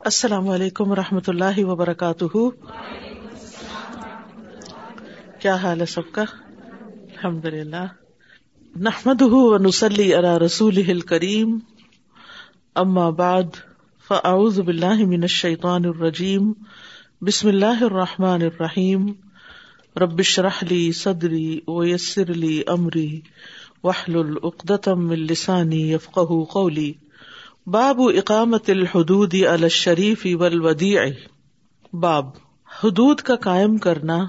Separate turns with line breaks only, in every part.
السلام علیکم و رحمۃ اللہ وبرکاتہ۔ کیا حال ہے سب کا؟ الحمد للہ نحمد نسلی علی رسول کریم اما بعد، فاعوذ باللہ من الشیطان الرجیم۔ بسم اللہ الرحمٰن الرحیم۔ ربش رحلی صدری ویسر علی عمری وحل العقدم السانی یفق قولی۔ باب اقامت الحدود الشریف ودیع باب حدود کا قائم کرنا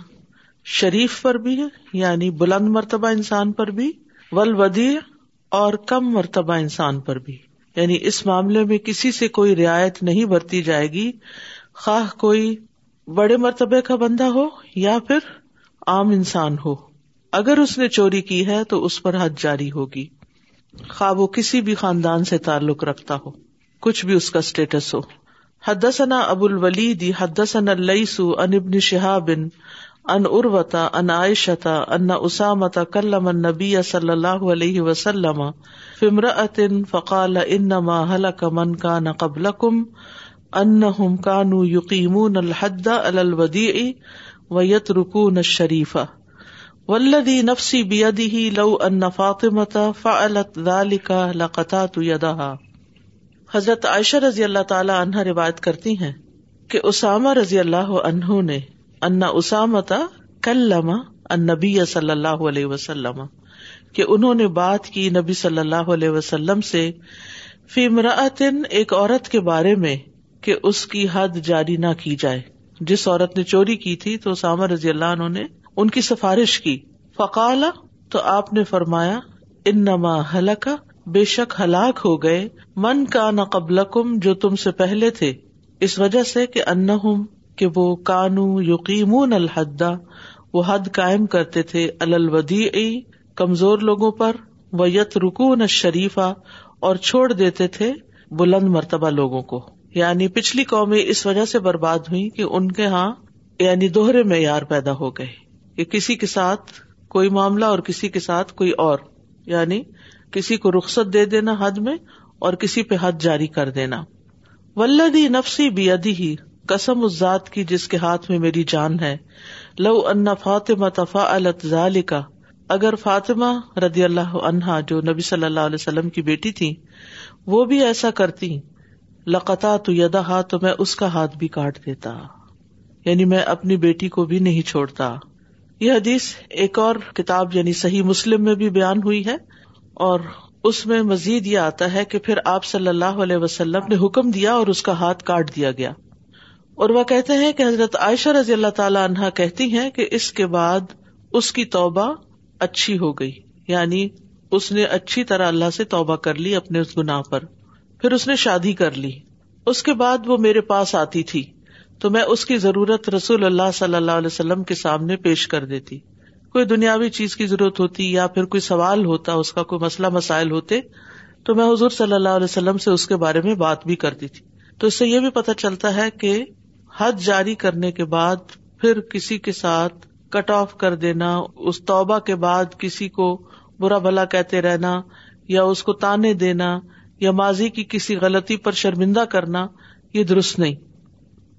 شریف پر بھی یعنی بلند مرتبہ انسان پر بھی ودیع اور کم مرتبہ انسان پر بھی. یعنی اس معاملے میں کسی سے کوئی رعایت نہیں برتی جائے گی، خواہ کوئی بڑے مرتبے کا بندہ ہو یا پھر عام انسان ہو۔ اگر اس نے چوری کی ہے تو اس پر حد جاری ہوگی۔ خواب وہ کسی بھی خاندان سے تعلق رکھتا ہو۔ کچھ بھی اس کا اسٹیٹس ہو۔ حدثنا ابو الولید، حدثنا اللیسو ان ابن شہاب ان اروتا ان عائشتا ان اسامتا کلم النبی صلی اللہ علیہ وسلم فمرأت فقال انما هلك من كان قبلكم انهم كانوا يقيمون الحد على الوديع ويتركون الشريفه ولدی نفسی بیدی لو ان فاطمت فعلت ذلك لقطعت يدها حضرت عائشہ رضی اللہ تعالی عنہ روایت کرتی ہیں کہ اسامہ رضی اللہ عنہ نے ان اسامت کلم النبی صلی اللہ علیہ وسلم کہ انہوں نے بات کی نبی صلی اللہ علیہ وسلم سے فی امراطن ایک عورت کے بارے میں کہ اس کی حد جاری نہ کی جائے۔ جس عورت نے چوری کی تھی تو اسامہ رضی اللہ عنہ نے ان کی سفارش کی۔ فقالا تو آپ نے فرمایا ان نما ہلکا بے شک ہلاک ہو گئے۔ من کا نہ قبل کم جو تم سے پہلے تھے۔ اس وجہ سے کہ ان کہ وہ کانو یقین الحدا وہ حد قائم کرتے تھے۔ الودی کمزور لوگوں پر۔ و یت رکون شریفا اور چھوڑ دیتے تھے بلند مرتبہ لوگوں کو۔ یعنی پچھلی قومی اس وجہ سے برباد ہوئی کہ ان کے یہاں یعنی دوہرے معیار پیدا ہو گئے۔ کہ کسی کے ساتھ کوئی معاملہ اور کسی کے ساتھ کوئی اور یعنی کسی کو رخصت دے دینا حد میں اور کسی پہ حد جاری کر دینا۔ ولدی نفسی بی ادی ہی قسم اس ذات کی جس کے ہاتھ میں میری جان ہے۔ لو ان فاطمہ تفا الزال کا اگر فاطمہ ردی اللہ عنہا، جو نبی صلی اللہ علیہ وسلم کی بیٹی تھی، وہ بھی ایسا کرتی لقتا تو یدا تو میں اس کا ہاتھ بھی کاٹ دیتا۔ یعنی میں اپنی بیٹی کو بھی نہیں چھوڑتا۔ یہ حدیث ایک اور کتاب یعنی صحیح مسلم میں بھی بیان ہوئی ہے اور اس میں مزید یہ آتا ہے کہ پھر آپ صلی اللہ علیہ وسلم نے حکم دیا اور اس کا ہاتھ کاٹ دیا گیا۔ اور وہ کہتے ہیں کہ حضرت عائشہ رضی اللہ تعالی عنہا کہتی ہیں کہ اس کے بعد اس کی توبہ اچھی ہو گئی۔ یعنی اس نے اچھی طرح اللہ سے توبہ کر لی اپنے اس گناہ پر۔ پھر اس نے شادی کر لی۔ اس کے بعد وہ میرے پاس آتی تھی۔ تو میں اس کی ضرورت رسول اللہ صلی اللہ علیہ وسلم کے سامنے پیش کر دیتی۔ کوئی دنیاوی چیز کی ضرورت ہوتی یا پھر کوئی سوال ہوتا، اس کا کوئی مسئلہ، مسائل ہوتے، تو میں حضور صلی اللہ علیہ وسلم سے اس کے بارے میں بات بھی کرتی تھی۔ تو اس سے یہ بھی پتا چلتا ہے کہ حد جاری کرنے کے بعد پھر کسی کے ساتھ کٹ آف کر دینا، اس توبہ کے بعد کسی کو برا بھلا کہتے رہنا یا اس کو تانے دینا یا ماضی کی کسی غلطی پر شرمندہ کرنا، یہ درست نہیں۔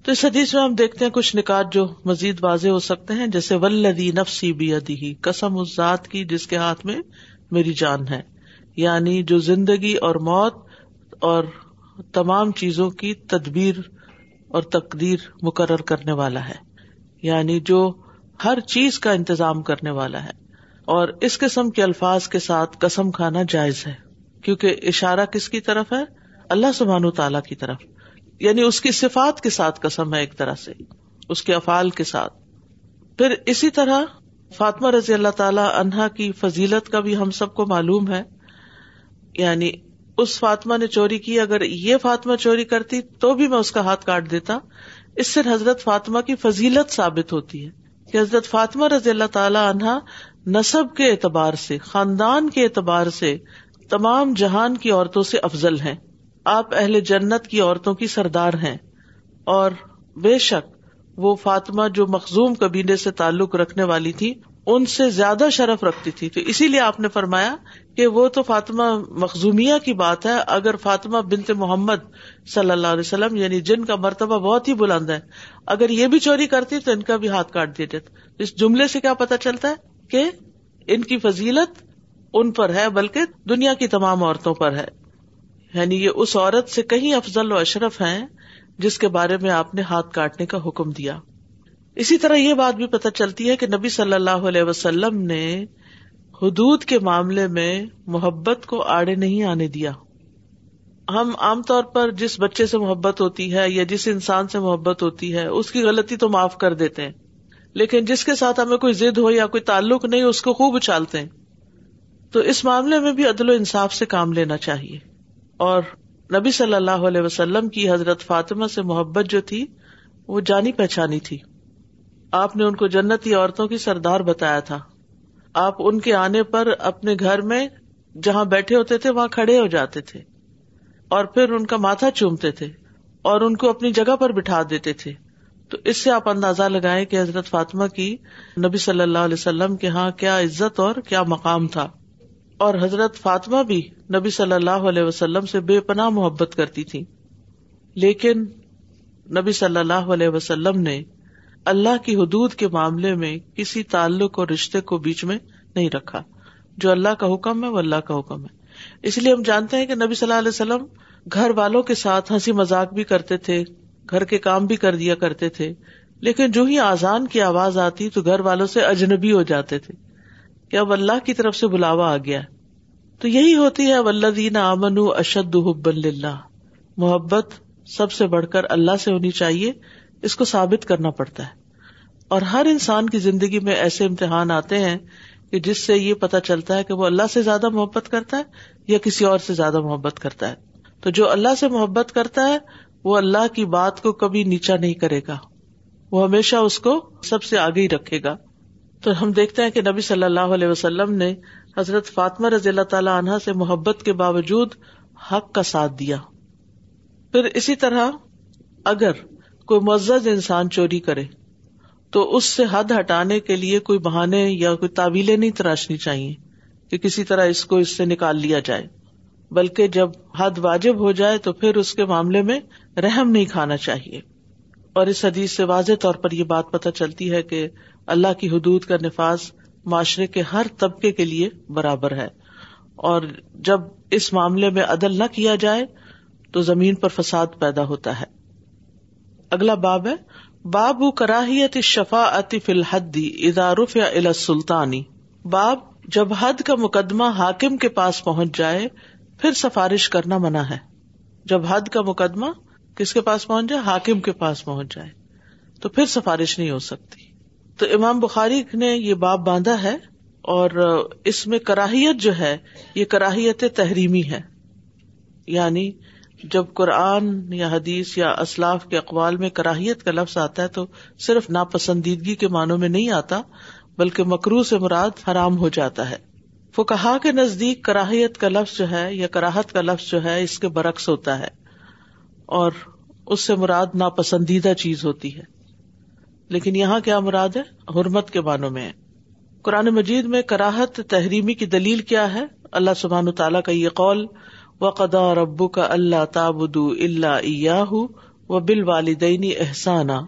تو اس حدیث میں ہم دیکھتے ہیں کچھ نکات جو مزید واضح ہو سکتے ہیں، جیسے ولدی نفسی بھی ادی قسم اس ذات کی جس کے ہاتھ میں میری جان ہے۔ یعنی جو زندگی اور موت اور تمام چیزوں کی تدبیر اور تقدیر مقرر کرنے والا ہے۔ یعنی جو ہر چیز کا انتظام کرنے والا ہے۔ اور اس قسم کے الفاظ کے ساتھ قسم کھانا جائز ہے۔ کیونکہ اشارہ کس کی طرف ہے؟ اللہ سبحان تعالی کی طرف۔ یعنی اس کی صفات کے ساتھ قسم ہے ایک طرح سے، اس کے افعال کے ساتھ۔ پھر اسی طرح فاطمہ رضی اللہ تعالی عنہا کی فضیلت کا بھی ہم سب کو معلوم ہے۔ یعنی اس فاطمہ نے چوری کی، اگر یہ فاطمہ چوری کرتی تو بھی میں اس کا ہاتھ کاٹ دیتا۔ اس سے حضرت فاطمہ کی فضیلت ثابت ہوتی ہے کہ حضرت فاطمہ رضی اللہ تعالی عنہا نصب کے اعتبار سے، خاندان کے اعتبار سے تمام جہان کی عورتوں سے افضل ہیں۔ آپ اہل جنت کی عورتوں کی سردار ہیں۔ اور بے شک وہ فاطمہ جو مخزوم قبیلے سے تعلق رکھنے والی تھی، ان سے زیادہ شرف رکھتی تھی۔ تو اسی لیے آپ نے فرمایا کہ وہ تو فاطمہ مخزومیہ کی بات ہے، اگر فاطمہ بنت محمد صلی اللہ علیہ وسلم یعنی جن کا مرتبہ بہت ہی بلند ہے، اگر یہ بھی چوری کرتی تو ان کا بھی ہاتھ کاٹ دیا جاتا۔ اس جملے سے کیا پتا چلتا ہے کہ ان کی فضیلت ان پر ہے، بلکہ دنیا کی تمام عورتوں پر ہے۔ یعنی یہ اس عورت سے کہیں افضل و اشرف ہیں جس کے بارے میں آپ نے ہاتھ کاٹنے کا حکم دیا۔ اسی طرح یہ بات بھی پتہ چلتی ہے کہ نبی صلی اللہ علیہ وسلم نے حدود کے معاملے میں محبت کو آڑے نہیں آنے دیا۔ ہم عام طور پر جس بچے سے محبت ہوتی ہے یا جس انسان سے محبت ہوتی ہے، اس کی غلطی تو معاف کر دیتے ہیں۔ لیکن جس کے ساتھ ہمیں کوئی ضد ہو یا کوئی تعلق نہیں، اس کو خوب اچھالتے ہیں۔ تو اس معاملے میں بھی عدل و انصاف سے کام لینا چاہیے۔ اور نبی صلی اللہ علیہ وسلم کی حضرت فاطمہ سے محبت جو تھی، وہ جانی پہچانی تھی۔ آپ نے ان کو جنتی عورتوں کی سردار بتایا تھا۔ آپ ان کے آنے پر اپنے گھر میں جہاں بیٹھے ہوتے تھے، وہاں کھڑے ہو جاتے تھے۔ اور پھر ان کا ماتھا چومتے تھے اور ان کو اپنی جگہ پر بٹھا دیتے تھے۔ تو اس سے آپ اندازہ لگائیں کہ حضرت فاطمہ کی نبی صلی اللہ علیہ وسلم کے ہاں کیا عزت اور کیا مقام تھا۔ اور حضرت فاطمہ بھی نبی صلی اللہ علیہ وسلم سے بے پناہ محبت کرتی تھی۔ لیکن نبی صلی اللہ علیہ وسلم نے اللہ کی حدود کے معاملے میں کسی تعلق اور رشتے کو بیچ میں نہیں رکھا۔ جو اللہ کا حکم ہے وہ اللہ کا حکم ہے۔ اس لیے ہم جانتے ہیں کہ نبی صلی اللہ علیہ وسلم گھر والوں کے ساتھ ہنسی مذاق بھی کرتے تھے، گھر کے کام بھی کر دیا کرتے تھے، لیکن جو ہی آزان کی آواز آتی تو گھر والوں سے اجنبی ہو جاتے تھے۔ کہ اب اللہ کی طرف سے بلاوا آ گیا تو یہی ہوتی ہے ولدین امن اشد حب اللہ محبت سب سے بڑھ کر اللہ سے ہونی چاہیے، اس کو ثابت کرنا پڑتا ہے۔ اور ہر انسان کی زندگی میں ایسے امتحان آتے ہیں کہ جس سے یہ پتا چلتا ہے کہ وہ اللہ سے زیادہ محبت کرتا ہے یا کسی اور سے زیادہ محبت کرتا ہے۔ تو جو اللہ سے محبت کرتا ہے، وہ اللہ کی بات کو کبھی نیچا نہیں کرے گا۔ وہ ہمیشہ اس کو سب سے آگے ہی رکھے گا۔ تو ہم دیکھتے ہیں کہ نبی صلی اللہ علیہ وسلم نے حضرت فاطمہ رضی اللہ تعالی عنہ سے محبت کے باوجود حق کا ساتھ دیا۔ پھر اسی طرح اگر کوئی معزز انسان چوری کرے، تو اس سے حد ہٹانے کے لیے کوئی بہانے یا کوئی تعویلیں نہیں تراشنی چاہیے کہ کسی طرح اس کو اس سے نکال لیا جائے۔ بلکہ جب حد واجب ہو جائے تو پھر اس کے معاملے میں رحم نہیں کھانا چاہیے۔ اور اس حدیث سے واضح طور پر یہ بات پتہ چلتی ہے کہ اللہ کی حدود کا نفاذ معاشرے کے ہر طبقے کے لیے برابر ہے۔ اور جب اس معاملے میں عدل نہ کیا جائے تو زمین پر فساد پیدا ہوتا ہے۔ اگلا باب ہے، باب کراہیت شفا فی الحدی ادارف یا سلطانی باب جب حد کا مقدمہ حاکم کے پاس پہنچ جائے، پھر سفارش کرنا منع ہے۔ جب حد کا مقدمہ کس کے پاس پہنچ جائے؟ حاکم کے پاس پہنچ جائے۔ تو پھر سفارش نہیں ہو سکتی۔ تو امام بخاری نے یہ باب باندھا ہے اور اس میں کراہیت جو ہے، یہ کراہیت تحریمی ہے۔ یعنی جب قرآن یا حدیث یا اسلاف کے اقوال میں کراہیت کا لفظ آتا ہے تو صرف ناپسندیدگی کے معنوں میں نہیں آتا، بلکہ مکرو سے مراد حرام ہو جاتا ہے۔ وہ کہا کے نزدیک کراہیت کا لفظ جو ہے یا کراہت کا لفظ جو ہے، اس کے برعکس ہوتا ہے۔ اور اس سے مراد ناپسندیدہ چیز ہوتی ہے۔ لیکن یہاں کیا مراد ہے؟ حرمت کے معنوں میں۔ قرآن مجید میں کراہت تحریمی کی دلیل کیا ہے؟ اللہ سبحان تعالیٰ کا یہ قول و قدا ربو کا اللہ تابد اللہ و بال والدینی احسانہ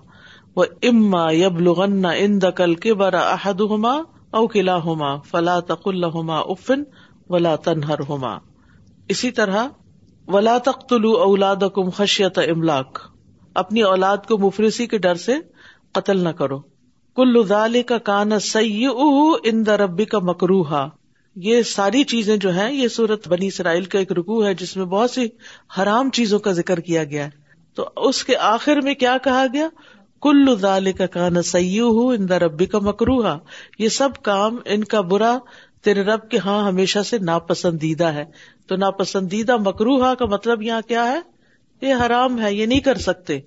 و اما یب لغن ان دقل کے برا احد ہوما او کلا ہوما فلا تق الحما افن ولا تنہر ہوما اسی طرح ولا تختلو اولاد کم خشیت املاک اپنی اولاد کو مفرسی کے ڈر سے قتل نہ کرو۔ کل کا کان سی ان ربی کا مکروہ یہ ساری چیزیں جو ہیں، یہ سورت بنی اسرائیل کا ایک رکو ہے، جس میں بہت سی حرام چیزوں کا ذکر کیا گیا ہے۔ تو اس کے آخر میں کیا کہا گیا؟ کل کا کان سیو ان ربی کا مکرو یہ سب کام ان کا برا تیرے رب کے ہاں ہمیشہ سے ناپسندیدہ ہے۔ تو ناپسندیدہ مکروہ کا مطلب یہاں کیا ہے؟ یہ حرام ہے، یہ نہیں کر سکتے۔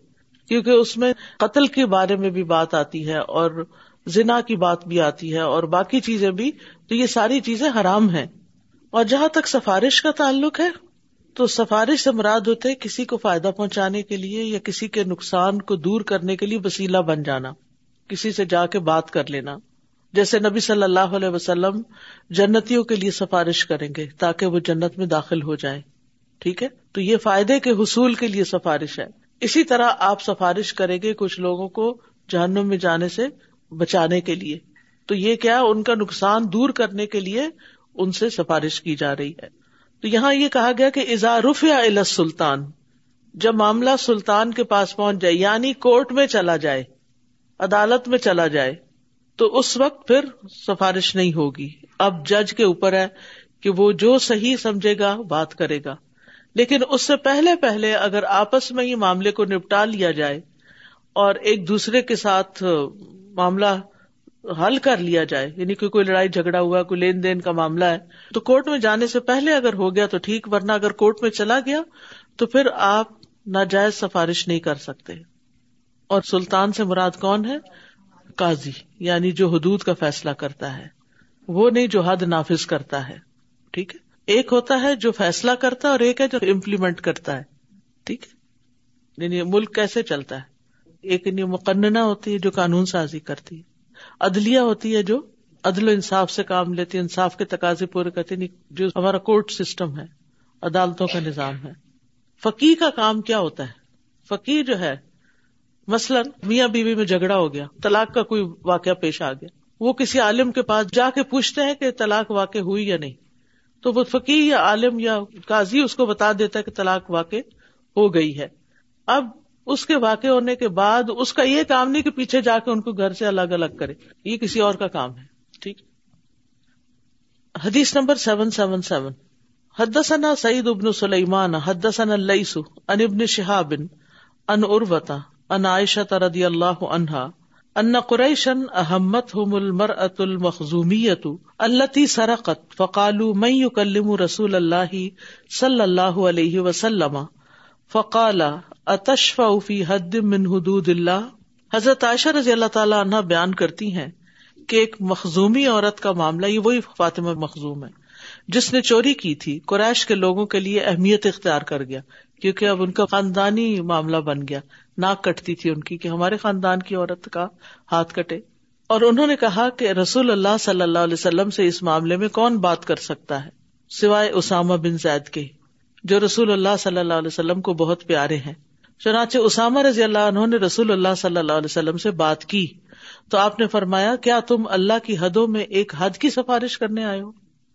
کیونکہ اس میں قتل کے بارے میں بھی بات آتی ہے اور زنا کی بات بھی آتی ہے اور باقی چیزیں بھی۔ تو یہ ساری چیزیں حرام ہیں۔ اور جہاں تک سفارش کا تعلق ہے، تو سفارش سے مراد ہوتے کسی کو فائدہ پہنچانے کے لیے یا کسی کے نقصان کو دور کرنے کے لیے وسیلہ بن جانا۔ کسی سے جا کے بات کر لینا۔ جیسے نبی صلی اللہ علیہ وسلم جنتیوں کے لیے سفارش کریں گے تاکہ وہ جنت میں داخل ہو جائیں۔ ٹھیک ہے؟ تو یہ فائدے کے حصول کے لیے سفارش ہے۔ اسی طرح آپ سفارش کریں گے کچھ لوگوں کو جہنم میں جانے سے بچانے کے لیے۔ تو یہ کیا ان کا نقصان دور کرنے کے لیے ان سے سفارش کی جا رہی ہے۔ تو یہاں یہ کہا گیا کہ اظہارف یا سلطان جب معاملہ سلطان کے پاس پہنچ جائے یعنی کورٹ میں چلا جائے، عدالت میں چلا جائے تو اس وقت پھر سفارش نہیں ہوگی۔ اب جج کے اوپر ہے کہ وہ جو صحیح سمجھے گا بات کرے گا۔ لیکن اس سے پہلے پہلے اگر آپس میں ہی معاملے کو نپٹا لیا جائے اور ایک دوسرے کے ساتھ معاملہ حل کر لیا جائے یعنی کہ کوئی لڑائی جھگڑا ہوا، کوئی لین دین کا معاملہ ہے، تو کورٹ میں جانے سے پہلے اگر ہو گیا تو ٹھیک، ورنہ اگر کورٹ میں چلا گیا تو پھر آپ ناجائز سفارش نہیں کر سکتے۔ اور سلطان سے مراد کون ہے؟ قاضی یعنی جو حدود کا فیصلہ کرتا ہے، وہ نہیں جو حد نافذ کرتا ہے، ٹھیک ہے؟ ایک ہوتا ہے جو فیصلہ کرتا ہے اور ایک ہے جو امپلیمنٹ کرتا ہے، ٹھیک ہے؟ یعنی ملک کیسے چلتا ہے؟ ایک یعنی مقننہ ہوتی ہے جو قانون سازی کرتی ہے، عدلیہ ہوتی ہے جو عدل و انصاف سے کام لیتی ہے، انصاف کے تقاضے پورے کرتی یعنی جو ہمارا کورٹ سسٹم ہے، عدالتوں کا نظام ہے۔ فقی کا کام کیا ہوتا ہے؟ فقی جو ہے مثلاً میاں بیوی میں جھگڑا ہو گیا، طلاق کا کوئی واقعہ پیش آ گیا۔ وہ کسی عالم کے پاس جا کے پوچھتے ہیں کہ طلاق واقع ہوئی یا نہیں۔ تو وہ فقی یا عالم یا قاضی اس کو بتا دیتا ہے کہ طلاق واقع ہو گئی ہے۔ اب اس کے واقع ہونے کے بعد اس کا یہ کام نہیں کہ پیچھے جا کے ان کو گھر سے الگ الگ کرے۔ یہ کسی اور کا کام ہے، ٹھیک۔ حدیث نمبر سیون سیون سیون۔ حدثنا سعید ابن سلیمان، حدثنا اللیس ان ابن شہاب ان اروتا ان عائشہ رضی اللہ عنہا ان قریشن احمد احمتهم المرأة المخزومیة التي سرقت فقالوا من يكلم رسول الله صلی اللہ علیہ وسلم فقال اتشفا فی حد من حدود اللہ حضرت عائشہ رضی اللہ تعالیٰ عنہ بیان کرتی ہیں کہ ایک مخزومی عورت کا معاملہ یہ وہی فاطمہ مخزوم ہے جس نے چوری کی تھی قریش کے لوگوں کے لیے اہمیت اختیار کر گیا کیونکہ اب ان کا خاندانی معاملہ بن گیا ناک کٹتی تھی ان کی کہ ہمارے خاندان کی عورت کا ہاتھ کٹے۔ اور انہوں نے کہا کہ رسول اللہ صلی اللہ علیہ وسلم سے اس معاملے میں کون بات کر سکتا ہے سوائے اسامہ بن زید کے، جو رسول اللہ صلی اللہ علیہ وسلم کو بہت پیارے ہیں۔ چنانچہ اسامہ رضی اللہ عنہ نے رسول اللہ صلی اللہ علیہ وسلم سے بات کی۔ تو آپ نے فرمایا، کیا تم اللہ کی حدوں میں ایک حد کی سفارش کرنے آئے ہو؟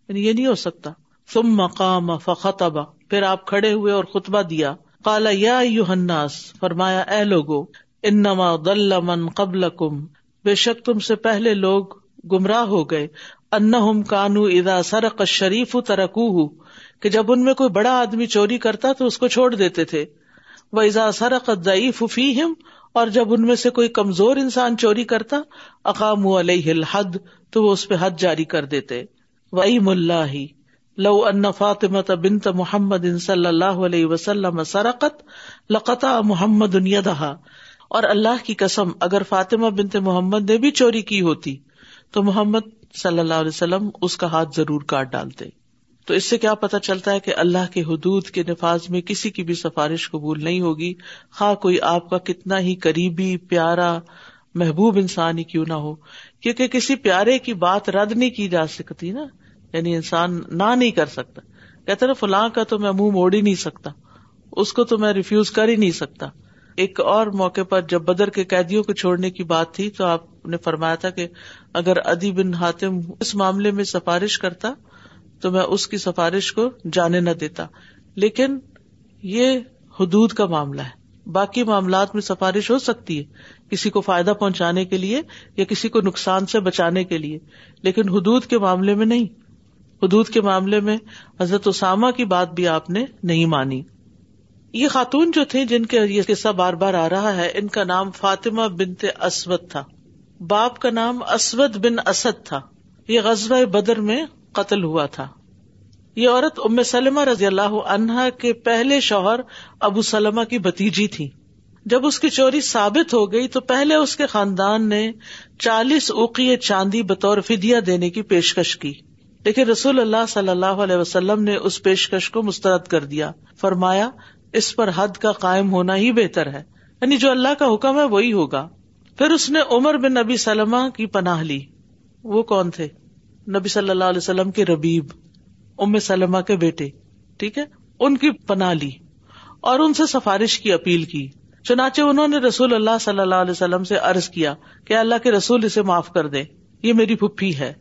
یعنی یہ نہیں ہو سکتا۔ تم مقام فخطبا پھر آپ کھڑے ہوئے اور خطبہ دیا۔ کالا یا یوحناس فرمایا، اے لوگو، انما ضل من قبل کم بے شک تم سے پہلے لوگ گمراہ ہو گئے۔ ان کانو ادا سرق شریف ترکو کہ جب ان میں کوئی بڑا آدمی چوری کرتا تو اس کو چھوڑ دیتے تھے۔ وہ ازا سرق ضعیف فیم اور جب ان میں سے کوئی کمزور انسان چوری کرتا اقام علیہ الحد، تو وہ اس پہ حد جاری کر دیتے۔ وئی ملا ہی لو ان فاطمت بنت محمد صلی اللہ علیہ وسلم سرقت لقتا محمد یدہا۔ اور اللہ کی قسم، اگر فاطمہ بنت محمد نے بھی چوری کی ہوتی، تو محمد صلی اللہ علیہ وسلم اس کا ہاتھ ضرور کاٹ ڈالتے۔ تو اس سے کیا پتا چلتا ہے کہ اللہ کے حدود کے نفاذ میں کسی کی بھی سفارش قبول نہیں ہوگی۔ خواہ کوئی آپ کا کتنا ہی قریبی، پیارا، محبوب انسان ہی کیوں نہ ہو۔ کیونکہ کسی پیارے کی بات رد نہیں کی جا سکتی نا۔ یعنی انسان نہ نہیں کر سکتا۔ کہتے نا، فلاں کا تو میں منہ موڑ ہی نہیں سکتا۔ اس کو تو میں ریفیوز کر ہی نہیں سکتا۔ ایک اور موقع پر جب بدر کے قیدیوں کو چھوڑنے کی بات تھی، تو آپ نے فرمایا تھا کہ اگر ادی بن حاتم اس معاملے میں سفارش کرتا، تو میں اس کی سفارش کو جانے نہ دیتا۔ لیکن یہ حدود کا معاملہ ہے۔ باقی معاملات میں سفارش ہو سکتی ہے کسی کو فائدہ پہنچانے کے لیے یا کسی کو نقصان سے بچانے کے لیے، لیکن حدود کے معاملے میں نہیں۔ حدود کے معاملے میں حضرت اسامہ کی بات بھی آپ نے نہیں مانی۔ یہ خاتون جو تھے جن کے یہ قصہ بار بار آ رہا ہے، ان کا نام فاطمہ بنت اسود تھا۔ باپ کا نام اسود بن اسد تھا۔ یہ غزوہ بدر میں قتل ہوا تھا۔ یہ عورت ام سلم رضی اللہ عنہا کے پہلے شوہر ابو سلم کی بتیجی تھی۔ جب اس کی چوری ثابت ہو گئی تو پہلے اس کے خاندان نے چالیس اوقی چاندی بطور فدیا دینے کی پیشکش کی۔ لیکن رسول اللہ صلی اللہ علیہ وسلم نے اس پیشکش کو مسترد کر دیا۔ فرمایا، اس پر حد کا قائم ہونا ہی بہتر ہے۔ یعنی جو اللہ کا حکم ہے وہی ہوگا۔ پھر اس نے عمر بن نبی سلمہ کی پناہ لی۔ وہ کون تھے؟ نبی صلی اللہ علیہ وسلم کے ربیب، ام سلمہ کے بیٹے، ٹھیک ہے؟ ان کی پناہ لی اور ان سے سفارش کی اپیل کی۔ چنانچہ انہوں نے رسول اللہ صلی اللہ علیہ وسلم سے عرض کیا کہ اللہ کے رسول اسے معاف کر دے یہ میری پھپھی ہے۔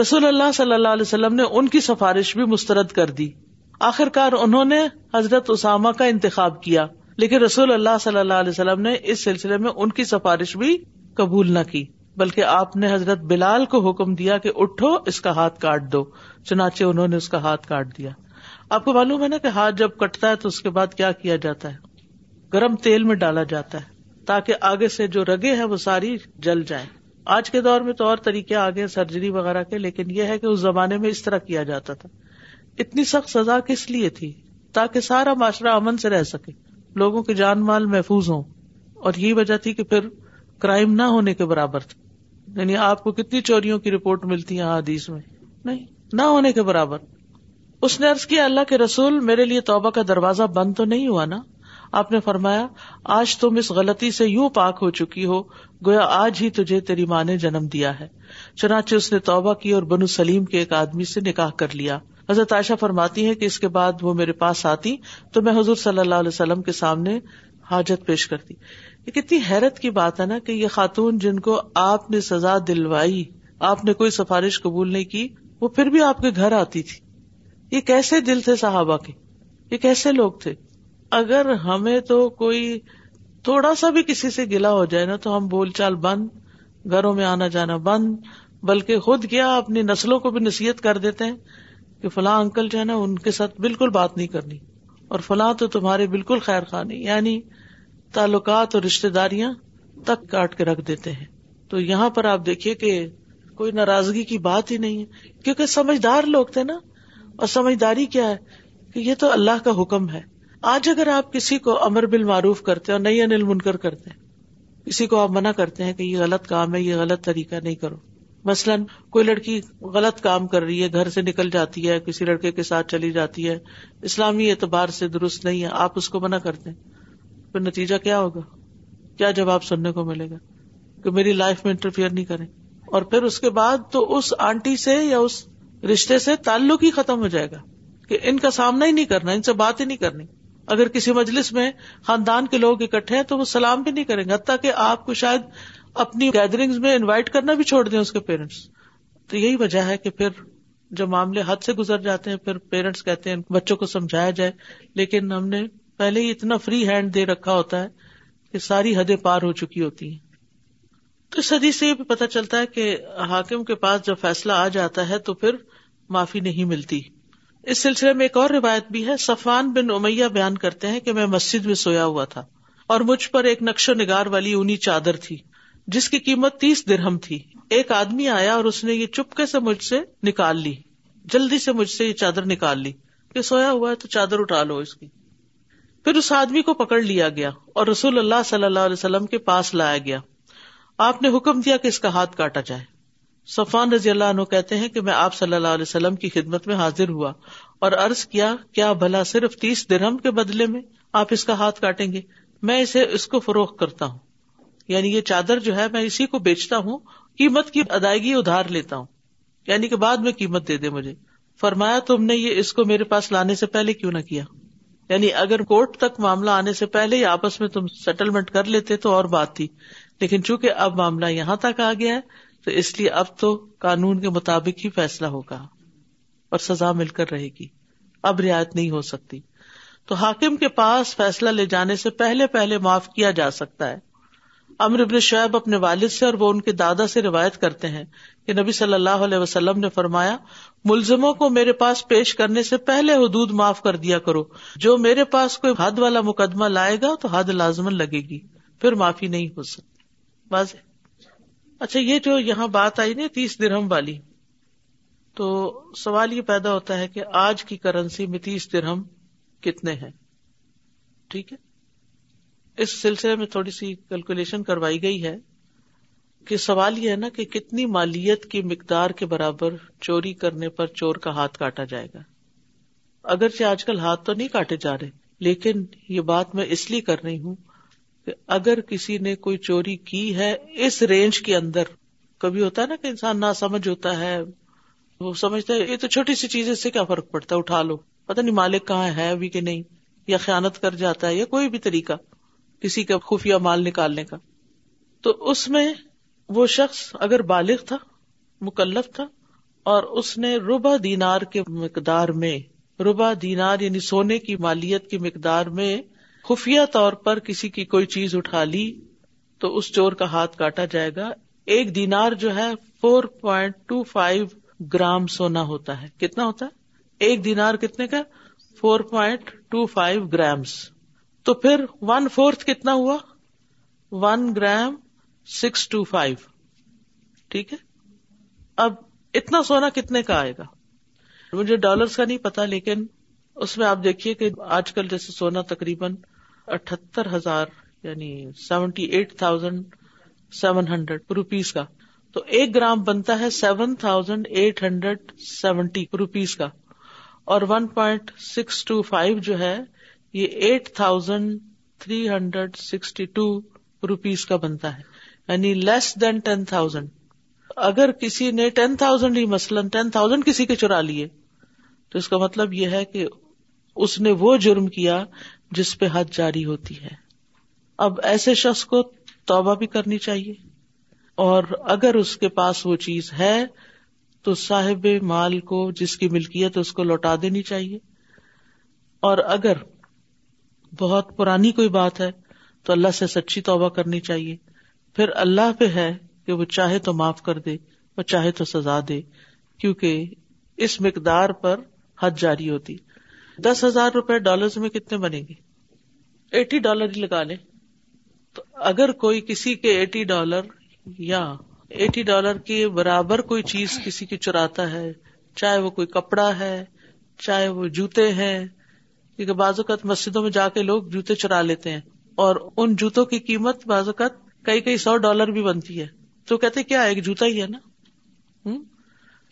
رسول اللہ صلی اللہ علیہ وسلم نے ان کی سفارش بھی مسترد کر دی۔ آخر کار انہوں نے حضرت اسامہ کا انتخاب کیا، لیکن رسول اللہ صلی اللہ علیہ وسلم نے اس سلسلے میں ان کی سفارش بھی قبول نہ کی، بلکہ آپ نے حضرت بلال کو حکم دیا کہ اٹھو، اس کا ہاتھ کاٹ دو۔ چنانچہ انہوں نے اس کا ہاتھ کاٹ دیا۔ آپ کو معلوم ہے نا کہ ہاتھ جب کٹتا ہے تو اس کے بعد کیا کیا جاتا ہے؟ گرم تیل میں ڈالا جاتا ہے تاکہ آگے سے جو رگے ہیں وہ ساری جل جائیں۔ آج کے دور میں تو اور طریقے آگے سرجری وغیرہ کے، لیکن یہ ہے کہ اس زمانے میں اس طرح کیا جاتا تھا۔ اتنی سخت سزا کس لیے تھی؟ تاکہ سارا معاشرہ امن سے رہ سکے، لوگوں کے جان مال محفوظ ہوں۔ اور یہی وجہ تھی کہ پھر کرائم نہ ہونے کے برابر تھا۔ یعنی آپ کو کتنی چوریوں کی رپورٹ ملتی ہے حدیث میں؟ نہیں، نہ ہونے کے برابر۔ اس نے ارض کیا، اللہ کے رسول میرے لیے توبہ کا دروازہ بند تو نہیں ہوا نا؟ آپ نے فرمایا، آج تم اس غلطی سے یوں پاک ہو چکی ہو، گویا آج ہی تجھے تیری ماں نے جنم دیا ہے۔ چنانچہ اس نے توبہ کی اور بنو سلیم کے ایک آدمی سے نکاح کر لیا۔ حضرت عائشہ فرماتی ہے کہ اس کے بعد وہ میرے پاس آتی تو میں حضور صلی اللہ علیہ وسلم کے سامنے حاجت پیش کرتی۔ یہ کتنی حیرت کی بات ہے نا کہ یہ خاتون جن کو آپ نے سزا دلوائی، آپ نے کوئی سفارش قبول نہیں کی، وہ پھر بھی آپ کے گھر آتی تھی۔ یہ کیسے دل تھے صحابہ کے؟ یہ کیسے لوگ تھے؟ اگر ہمیں تو کوئی تھوڑا سا بھی کسی سے گلا ہو جائے نا تو ہم بول چال بند، گھروں میں آنا جانا بند، بلکہ خود کیا اپنی نسلوں کو بھی نصیحت کر دیتے ہیں کہ فلاں انکل جو ہے نا، ان کے ساتھ بالکل بات نہیں کرنی۔ اور فلاں تو تمہارے بالکل خیر خواہ نہیں یعنی تعلقات اور رشتے داریاں تک کاٹ کے رکھ دیتے ہیں۔ تو یہاں پر آپ دیکھیے کہ کوئی ناراضگی کی بات ہی نہیں ہے۔ کیونکہ سمجھدار لوگ تھے نا۔ اور سمجھداری کیا ہے؟ کہ یہ تو اللہ کا حکم ہے۔ آج اگر آپ کسی کو امر بل معروف کرتے اور نئی انل منکر کرتے ہیں، کسی کو آپ منع کرتے ہیں کہ یہ غلط کام ہے، یہ غلط طریقہ نہیں کرو۔ مثلاً کوئی لڑکی غلط کام کر رہی ہے، گھر سے نکل جاتی ہے، کسی لڑکے کے ساتھ چلی جاتی ہے، اسلامی اعتبار سے درست نہیں ہے، آپ اس کو منع کرتے ہیں۔ پھر نتیجہ کیا ہوگا؟ کیا جواب سننے کو ملے گا؟ کہ میری لائف میں انٹرفیئر نہیں کرے اور پھر اس کے بعد تو اس آنٹی سے یا اس رشتے سے تعلق ہی ختم ہو جائے گا کہ ان کا سامنا ہی نہیں کرنا، ان سے بات ہی نہیں کرنی۔ اگر کسی مجلس میں خاندان کے لوگ اکٹھے ہیں تو وہ سلام بھی نہیں کریں گے، حتیٰ کہ آپ کو شاید اپنی گیدرنگ میں انوائٹ کرنا بھی چھوڑ دیں اس کے پیرنٹس تو یہی وجہ ہے کہ پھر جب معاملے حد سے گزر جاتے ہیں، پھر پیرنٹس کہتے ہیں بچوں کو سمجھایا جائے. لیکن ہم نے پہلے ہی اتنا فری ہینڈ دے رکھا ہوتا ہے کہ ساری حدیں پار ہو چکی ہوتی ہیں. تو اس حدیث سے یہ بھی پتا چلتا ہے کہ حاکم کے پاس جب فیصلہ آ جاتا ہے تو پھر معافی نہیں ملتی۔ اس سلسلے میں ایک اور روایت بھی ہے۔ سفان بن امیہ بیان کرتے ہیں کہ میں مسجد میں سویا ہوا تھا اور مجھ پر ایک نقش و نگار والی اونی چادر تھی جس کی قیمت تیس درہم تھی۔ ایک آدمی آیا اور اس نے یہ چپکے سے مجھ سے نکال لی۔ جلدی سے مجھ سے یہ چادر نکال لی کہ سویا ہوا ہے تو چادر اٹھا لو اس کی۔ پھر اس آدمی کو پکڑ لیا گیا اور رسول اللہ صلی اللہ علیہ وسلم کے پاس لایا گیا۔ آپ نے حکم دیا کہ اس کا ہاتھ کاٹا جائے۔ سفان رضی اللہ عنہ کہتے ہیں کہ میں آپ صلی اللہ علیہ وسلم کی خدمت میں حاضر ہوا اور عرض کیا کیا بھلا صرف تیس درہم کے بدلے میں آپ اس کا ہاتھ کاٹیں گے؟ میں اسے، اس کو فروخت کرتا ہوں۔ یعنی یہ چادر جو ہے، میں اسی کو بیچتا ہوں، قیمت کی ادائیگی ادھار لیتا ہوں۔ یعنی کہ بعد میں قیمت دے دے مجھے۔ فرمایا، تم نے یہ اس کو میرے پاس لانے سے پہلے کیوں نہ کیا؟ یعنی اگر کورٹ تک معاملہ آنے سے پہلے ہی آپس میں تم سیٹلمنٹ کر لیتے تو اور بات تھی۔ لیکن چونکہ اب معاملہ یہاں تک آ گیا ہے تو اس لیے اب تو قانون کے مطابق ہی فیصلہ ہوگا اور سزا مل کر رہے گی۔ اب رعایت نہیں ہو سکتی۔ تو حاکم کے پاس فیصلہ لے جانے سے پہلے پہلے معاف کیا جا سکتا ہے۔ امر ابن شعیب اپنے والد سے اور وہ ان کے دادا سے روایت کرتے ہیں کہ نبی صلی اللہ علیہ وسلم نے فرمایا، ملزموں کو میرے پاس پیش کرنے سے پہلے حدود معاف کر دیا کرو۔ جو میرے پاس کوئی حد والا مقدمہ لائے گا تو حد لازمن لگے گی۔ پھر معافی نہیں ہو سکتی۔ واضح۔ اچھا یہ جو یہاں بات آئی نا تیس درہم والی، تو سوال یہ پیدا ہوتا ہے کہ آج کی کرنسی میں تیس درہم کتنے ہیں؟ ٹھیک ہے؟ اس سلسلے میں تھوڑی سی کیلکولیشن کروائی گئی ہے کہ سوال یہ ہے نا کہ کتنی مالیت کی مقدار کے برابر چوری کرنے پر چور کا ہاتھ کاٹا جائے گا؟ اگرچہ آج کل ہاتھ تو نہیں کاٹے جا رہے، لیکن یہ بات میں اس لیے کر رہی ہوں کہ اگر کسی نے کوئی چوری کی ہے اس رینج کے اندر، کبھی ہوتا ہے نا کہ انسان نہ سمجھ ہوتا ہے، وہ سمجھتا ہے یہ تو چھوٹی سی چیز سے کیا فرق پڑتا ہے؟ اٹھا لو۔ پتہ نہیں مالک کہاں ہے ابھی کہ نہیں، یا خیانت کر جاتا ہے، یا کوئی بھی طریقہ، کسی کا خفیہ مال نکالنے کا۔ تو اس میں وہ شخص اگر بالغ تھا، مکلف تھا، اور اس نے روبا دینار کے مقدار میں روبا دینار یعنی سونے کی مالیت کی مقدار میں خفیہ طور پر کسی کی کوئی چیز اٹھا لی تو اس چور کا ہاتھ کاٹا جائے گا۔ ایک دینار جو ہے four point two five gram سونا ہوتا ہے۔ کتنا ہوتا ہے؟ ایک دینار کتنے کا؟ Four point two five grams تو پھر ون فورتھ کتنا ہوا؟ One gram six two five ٹھیک ہے؟ اب اتنا سونا کتنے کا آئے گا؟ مجھے ڈالرس کا نہیں پتا، لیکن اس میں آپ دیکھیے کہ آج کل جیسے سونا تقریباً اٹھہتر ہزار یعنی seventy eight thousand seven hundred rupees کا۔ تو ایک گرام بنتا ہے seven thousand eight hundred seventy rupees کا۔ اور one point six two five جو ہے، یہ eight thousand three hundred sixty two rupees کا بنتا ہے۔ یعنی لیس دین ٹین تھاؤزینڈ اگر کسی نے ٹین تھاؤزینڈ ہی مثلاً ٹین تھاؤزینڈ کسی کے چرا لیے، تو اس کا مطلب یہ ہے کہ اس نے وہ جرم کیا جس پہ حد جاری ہوتی ہے۔ اب ایسے شخص کو توبہ بھی کرنی چاہیے۔ اور اگر اس کے پاس وہ چیز ہے، تو صاحب مال کو، جس کی ملکیت اس کو لوٹا دینی چاہیے۔ اور اگر بہت پرانی کوئی بات ہے، تو اللہ سے سچی توبہ کرنی چاہیے۔ پھر اللہ پہ ہے کہ وہ چاہے تو معاف کر دے، وہ چاہے تو سزا دے، کیونکہ اس مقدار پر حد جاری ہوتی۔ دس ہزار روپے ڈالر میں کتنے بنے گے ایٹی ڈالر ہی لگا لے تو اگر کوئی کسی کے ایٹی ڈالر یا ایٹی ڈالر کے برابر کوئی چیز کسی کی چراتا ہے، چاہے وہ کوئی کپڑا ہے، چاہے وہ جوتے ہیں، کیونکہ بعض اوقات مسجدوں میں جا کے لوگ جوتے چرا لیتے ہیں۔ اور ان جوتوں کی قیمت بعض اوقات کئی کئی سو ڈالر بھی بنتی ہے۔ تو کہتے کیا ایک جوتا ہی ہے نا؟ ہوں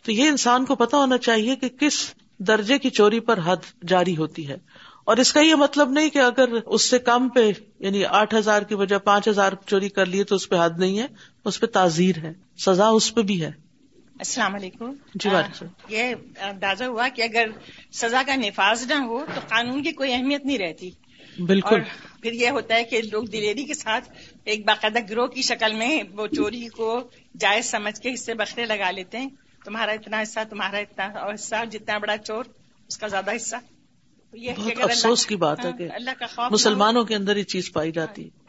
تو یہ انسان کو پتا ہونا چاہیے کہ کس درجے کی چوری پر حد جاری ہوتی ہے۔ اور اس کا یہ مطلب نہیں کہ اگر اس سے کم پہ یعنی آٹھ ہزار کی وجہ پانچ ہزار چوری کر لیے تو اس پہ حد نہیں ہے اس پہ تعزیر ہے سزا اس پہ بھی ہے۔
السلام علیکم۔
جی
یہ اندازہ ہوا کہ اگر سزا کا نفاذ نہ ہو تو قانون کی کوئی اہمیت نہیں رہتی۔
بالکل۔
پھر یہ ہوتا ہے کہ لوگ دلیری کے ساتھ ایک باقاعدہ گروہ کی شکل میں وہ چوری کو جائز سمجھ کے حصے بکرے لگا لیتے ہیں۔ تمہارا اتنا حصہ تمہارا اتنا اور حصہ جتنا بڑا چور اس کا زیادہ حصہ۔
بہت افسوس کی بات ہے کہ اللہ کا خوف مسلمانوں کے اندر یہ چیز پائی جاتی۔ ہے